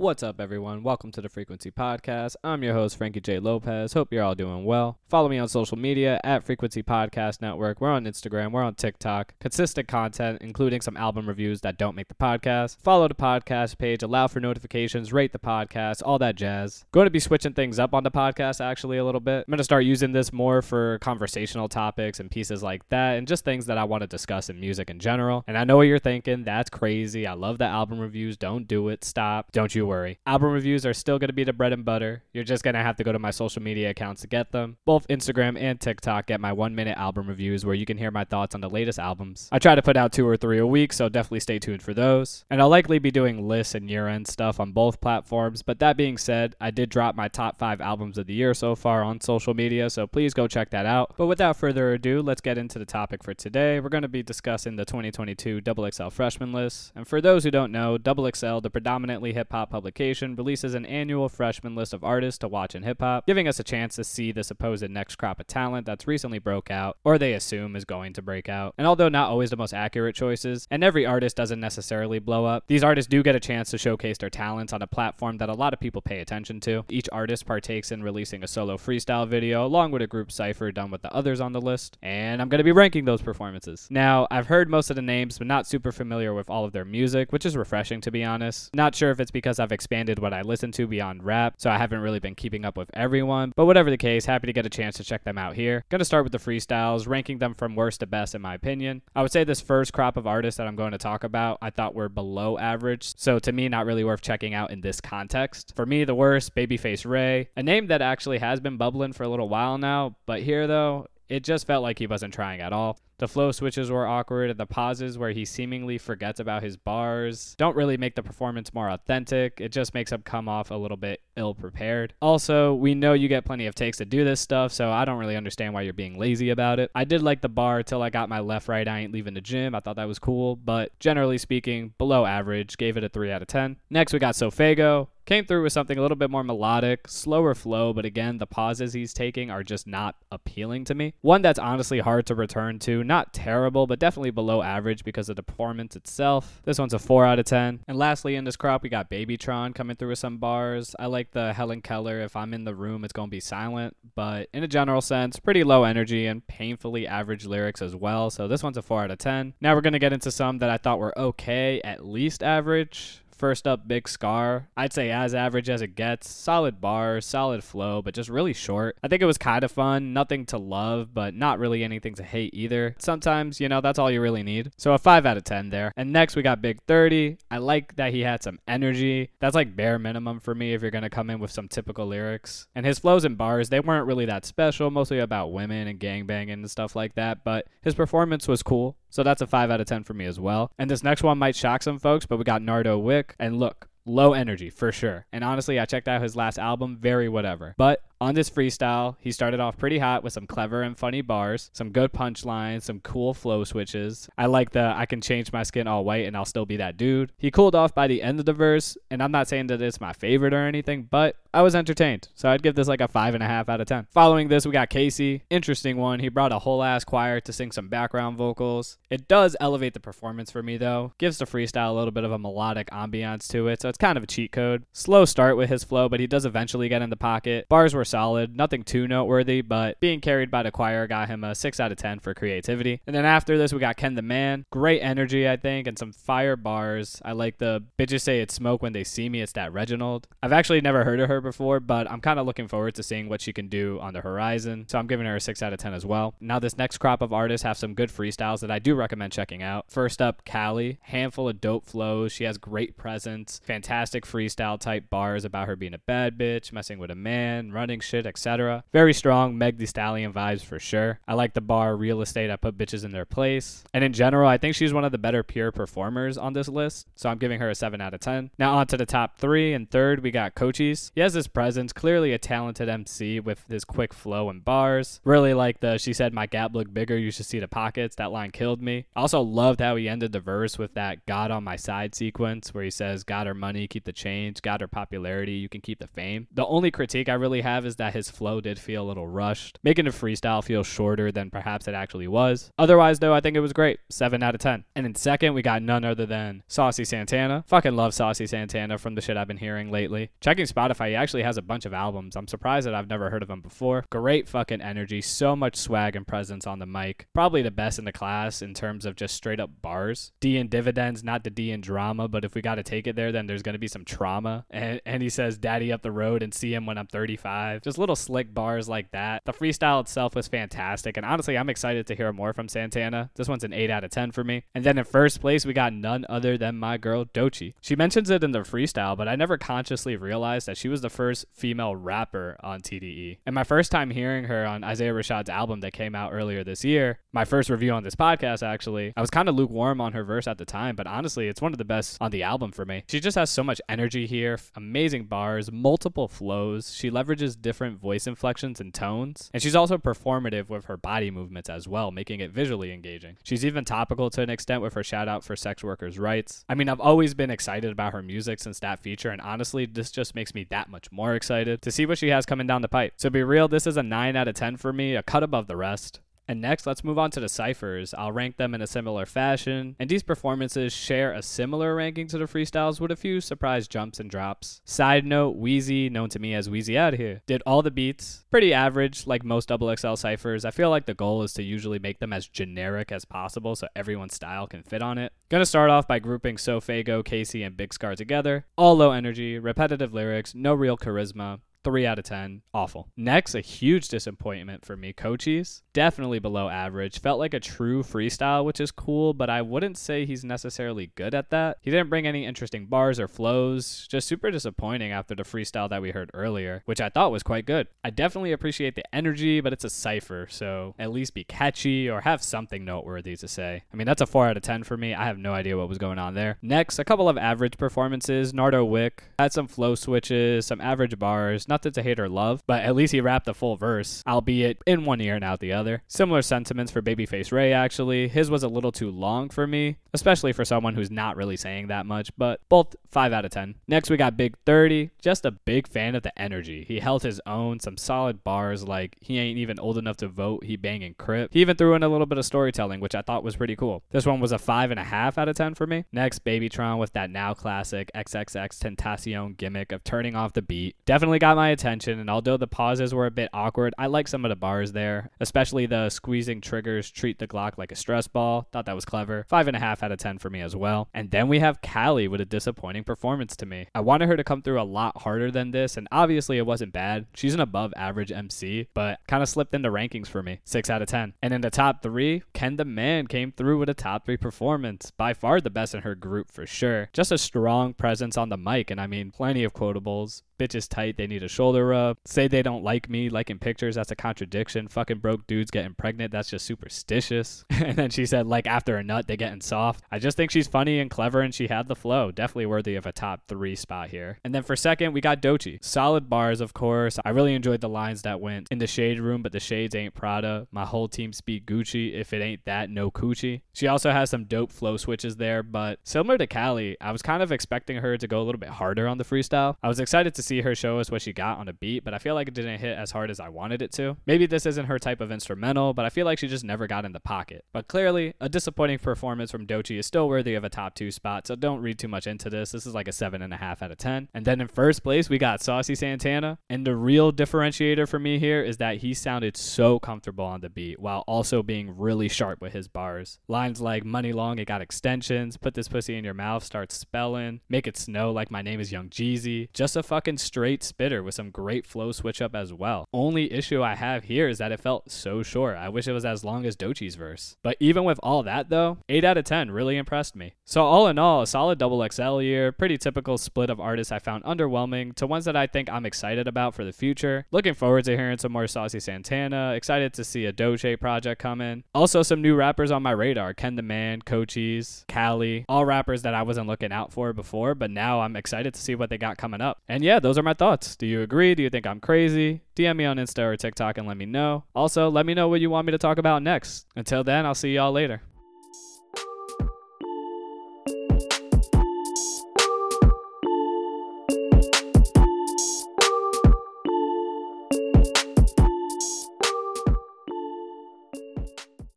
What's up, everyone? Welcome to the Frequency Podcast. I'm your host, Frankie J. Lopez. Hope you're all doing well. Follow me on social media at Frequency Podcast Network. We're on Instagram, we're on TikTok. Consistent content, including some album reviews that don't make the podcast. Follow the podcast page, allow for notifications, rate the podcast, all that jazz. Going to be switching things up on the podcast actually a little bit. I'm going to start using this more for conversational topics and pieces like that, and just things that I want to discuss in music in general. And I know what you're thinking. That's crazy. I love the album reviews. Don't do it. Stop. Don't you worry. Album reviews are still going to be the bread and butter. You're just going to have to go to my social media accounts to get them. Both Instagram and TikTok get my one minute album reviews where you can hear my thoughts on the latest albums. I try to put out two or three a week, so definitely stay tuned for those. And I'll likely be doing lists and year end stuff on both platforms. But that being said, I did drop my top five albums of the year so far on social media, so please go check that out. But without further ado, let's get into the topic for today. We're going to be discussing the 2022 XXL freshman list. And for those who don't know, XXL, the predominantly hip hop publication, releases an annual freshman list of artists to watch in hip hop, giving us a chance to see the supposed next crop of talent that's recently broke out, or they assume is going to break out. And although not always the most accurate choices, and every artist doesn't necessarily blow up, these artists do get a chance to showcase their talents on a platform that a lot of people pay attention to. Each artist partakes in releasing a solo freestyle video along with a group cipher done with the others on the list, and I'm going to be ranking those performances. Now, I've heard most of the names, but not super familiar with all of their music, which is refreshing to be honest. Not sure if it's because I've expanded what I listen to beyond rap, so I haven't really been keeping up with everyone, but whatever the case, happy to get a chance to check them out here. Gonna start with the freestyles, ranking them from worst to best in my opinion. I would say this first crop of artists that I'm going to talk about, I thought were below average, so to me, not really worth checking out in this context. For me, the worst, Babyface Ray, a name that actually has been bubbling for a little while now, but here though, it just felt like he wasn't trying at all. The flow switches were awkward, and the pauses where he seemingly forgets about his bars don't really make the performance more authentic. It just makes him come off a little bit ill prepared. Also, we know you get plenty of takes to do this stuff, so I don't really understand why you're being lazy about it. I did like the bar till I got my left right, I ain't leaving the gym. I thought that was cool, but generally speaking, below average. Gave it a 3 out of 10. Next, we got SoFaygo Came through with something a little bit more melodic, slower flow, but again, the pauses he's taking are just not appealing to me. One that's honestly hard to return to. Not terrible, but definitely below average because of the performance itself. This one's a 4 out of 10. And lastly, in this crop, we got Babytron coming through with some bars. I like the Helen Keller, if I'm in the room, it's going to be silent, but in a general sense, pretty low energy and painfully average lyrics as well. So this one's a 4 out of 10. Now we're going to get into some that I thought were okay, at least average. First up, Big Scarr. I'd say as average as it gets. Solid bars, solid flow, but just really short. I think it was kind of fun. Nothing to love, but not really anything to hate either. Sometimes, you know, that's all you really need. So a 5 out of 10 there. And next, we got Big 30. I like that he had some energy. That's like bare minimum for me if you're going to come in with some typical lyrics. And his flows and bars, they weren't really that special, mostly about women and gangbanging and stuff like that, but his performance was cool. So that's a 5 out of 10 for me as well. And this next one might shock some folks, but we got Nardo Wick. And look, low energy for sure. And honestly, I checked out his last album, very whatever. But on this freestyle, he started off pretty hot with some clever and funny bars, some good punchlines, some cool flow switches. I like the I can change my skin all white and I'll still be that dude. He cooled off by the end of the verse, and I'm not saying that it's my favorite or anything, but I was entertained. So I'd give this like a five and a half out of ten. Following this, we got KayCyy. Interesting one. He brought a whole ass choir to sing some background vocals. It does elevate the performance for me though. Gives the freestyle a little bit of a melodic ambiance to it, so it's kind of a cheat code. Slow start with his flow, but he does eventually get in the pocket. Bars were solid, nothing too noteworthy, but being carried by the choir got him a 6 out of 10 for creativity. And then after this, we got KenTheMan. Great energy, I think, and some fire bars. I like the bitches say it's smoke when they see me. It's that Reginald. I've actually never heard of her before, but I'm kind of looking forward to seeing what she can do on the horizon. So I'm giving her a 6 out of 10 as well. Now, this next crop of artists have some good freestyles that I do recommend checking out. First up, Kali. Handful of dope flows. She has great presence, fantastic freestyle type bars about her being a bad bitch, messing with a man, running shit, etc. Very strong Meg the Stallion vibes for sure. I like the bar real estate. I put bitches in their place. And in general, I think she's one of the better pure performers on this list. So I'm giving her a 7 out of 10. Now on to the top three. And third, we got Cochise. He has this presence, clearly a talented MC with his quick flow and bars. Really like the she said my gap look bigger, you should see the pockets. That line killed me. Also loved how he ended the verse with that God on my side sequence where he says, Got her money, keep the change, got her popularity, you can keep the fame. The only critique I really have is is that his flow did feel a little rushed, making the freestyle feel shorter than perhaps it actually was. Otherwise, though, I think it was great. 7 out of 10. And in second, we got none other than Saucy Santana. Fucking love Saucy Santana from the shit I've been hearing lately. Checking Spotify, he actually has a bunch of albums. I'm surprised that I've never heard of him before. Great fucking energy, so much swag and presence on the mic. Probably the best in the class in terms of just straight up bars. D in dividends, not the D in drama, but if we got to take it there, then there's going to be some trauma. And, and he says, Daddy up the road and see him when I'm 35. Just little slick bars like that. The freestyle itself was fantastic. And honestly, I'm excited to hear more from Santana. This one's an 8 out of 10 for me. And then in first place, we got none other than my girl, Doechii. She mentions it in the freestyle, but I never consciously realized that she was the first female rapper on TDE. And my first time hearing her on Isaiah Rashad's album that came out earlier this year, my first review on this podcast actually, I was kind of lukewarm on her verse at the time, but honestly, it's one of the best on the album for me. She just has so much energy here, amazing bars, multiple flows. She leverages different voice inflections and tones, and she's also performative with her body movements as well, making it visually engaging. She's even topical to an extent with her shout out for sex workers' rights. I mean, I've always been excited about her music since that feature, and honestly, this just makes me that much more excited to see what she has coming down the pipe. So, be real, this is a 9 out of 10 for me, a cut above the rest. And next, let's move on to the ciphers. I'll rank them in a similar fashion, and these performances share a similar ranking to the freestyles with a few surprise jumps and drops. Side note, Wheezy, known to me as Wheezy out here, did all the beats. Pretty average, like most double XL ciphers. I feel like the goal is to usually make them as generic as possible so everyone's style can fit on it. Gonna start off by grouping SoFaygo, KayCyy, and Big Scarr together. All low energy, repetitive lyrics, no real charisma. 3 out of 10. Awful. Next, a huge disappointment for me. Cochise, definitely below average. Felt like a true freestyle, which is cool, but I wouldn't say he's necessarily good at that. He didn't bring any interesting bars or flows. Just super disappointing after the freestyle that we heard earlier, which I thought was quite good. I definitely appreciate the energy, but it's a cipher, so at least be catchy or have something noteworthy to say. I mean, that's a 4 out of 10 for me. I have no idea what was going on there. Next, a couple of average performances. Nardo Wick had some flow switches, some average bars Nothing to hate or love, but at least he rapped the full verse, albeit in one ear and out the other. Similar sentiments for Babyface Ray, actually. His was a little too long for me, especially for someone who's not really saying that much, but both 5 out of 10. Next, we got Big 30. Just a big fan of the energy. He held his own, some solid bars like he ain't even old enough to vote, he banging crip. He even threw in a little bit of storytelling, which I thought was pretty cool. This one was a 5.5 out of 10 for me. Next, Babytron with that now classic XXXTentacion gimmick of turning off the beat. Definitely got my attention, and although the pauses were a bit awkward, I like some of the bars there, especially the squeezing triggers treat the Glock like a stress ball. Thought that was clever. Five and a half out of ten for me as well. And then we have Kali with a disappointing performance to me. I wanted her to come through a lot harder than this, and obviously it wasn't bad. She's an above average MC, but kind of slipped into rankings for me. Six out of ten. And in the top three, KenTheMan came through with a top three performance. By far the best in her group for sure. Just a strong presence on the mic, and I mean plenty of quotables bitch is tight, they need a shoulder rub. Say they don't like me, like in pictures, that's a contradiction. Fucking broke dudes getting pregnant, that's just superstitious. and then she said, like after a nut, they getting soft. I just think she's funny and clever and she had the flow. Definitely worthy of a top three spot here. And then for second, we got Doechii. Solid bars, of course. I really enjoyed the lines that went in the shade room, but the shades ain't Prada. My whole team speak Gucci. If it ain't that, no coochie. She also has some dope flow switches there, but similar to Kali, I was kind of expecting her to go a little bit harder on the freestyle. I was excited to see her show us what she got on a beat, but I feel like it didn't hit as hard as I wanted it to. Maybe this isn't her type of instrumental, but I feel like she just never got in the pocket. But clearly, a disappointing performance from Doechii is still worthy of a top two spot, so don't read too much into this. This is like a 7.5 out of 10. And then in first place, we got Saucy Santana. And the real differentiator for me here is that he sounded so comfortable on the beat while also being really sharp with his bars. Lines like Money Long, it got extensions, put this pussy in your mouth, start spelling, make it snow like my name is Young Jeezy. Just a fucking straight spitter with some great flow switch up as well. Only issue I have here is that it felt so short. I wish it was as long as Doechii's verse. But even with all that though, 8 out of 10 really impressed me. So all in all, a solid double XL year, pretty typical split of artists I found underwhelming to ones that I think I'm excited about for the future. Looking forward to hearing some more Saucy Santana, excited to see a Doechii project come in. Also some new rappers on my radar, KenTheMan, Cochise, Kali, all rappers that I wasn't looking out for before, but now I'm excited to see what they got coming up. And yeah, those are my thoughts. Do you agree? Do you think I'm crazy? DM me on Insta or TikTok and let me know. Also, let me know what you want me to talk about next. Until then, I'll see y'all later.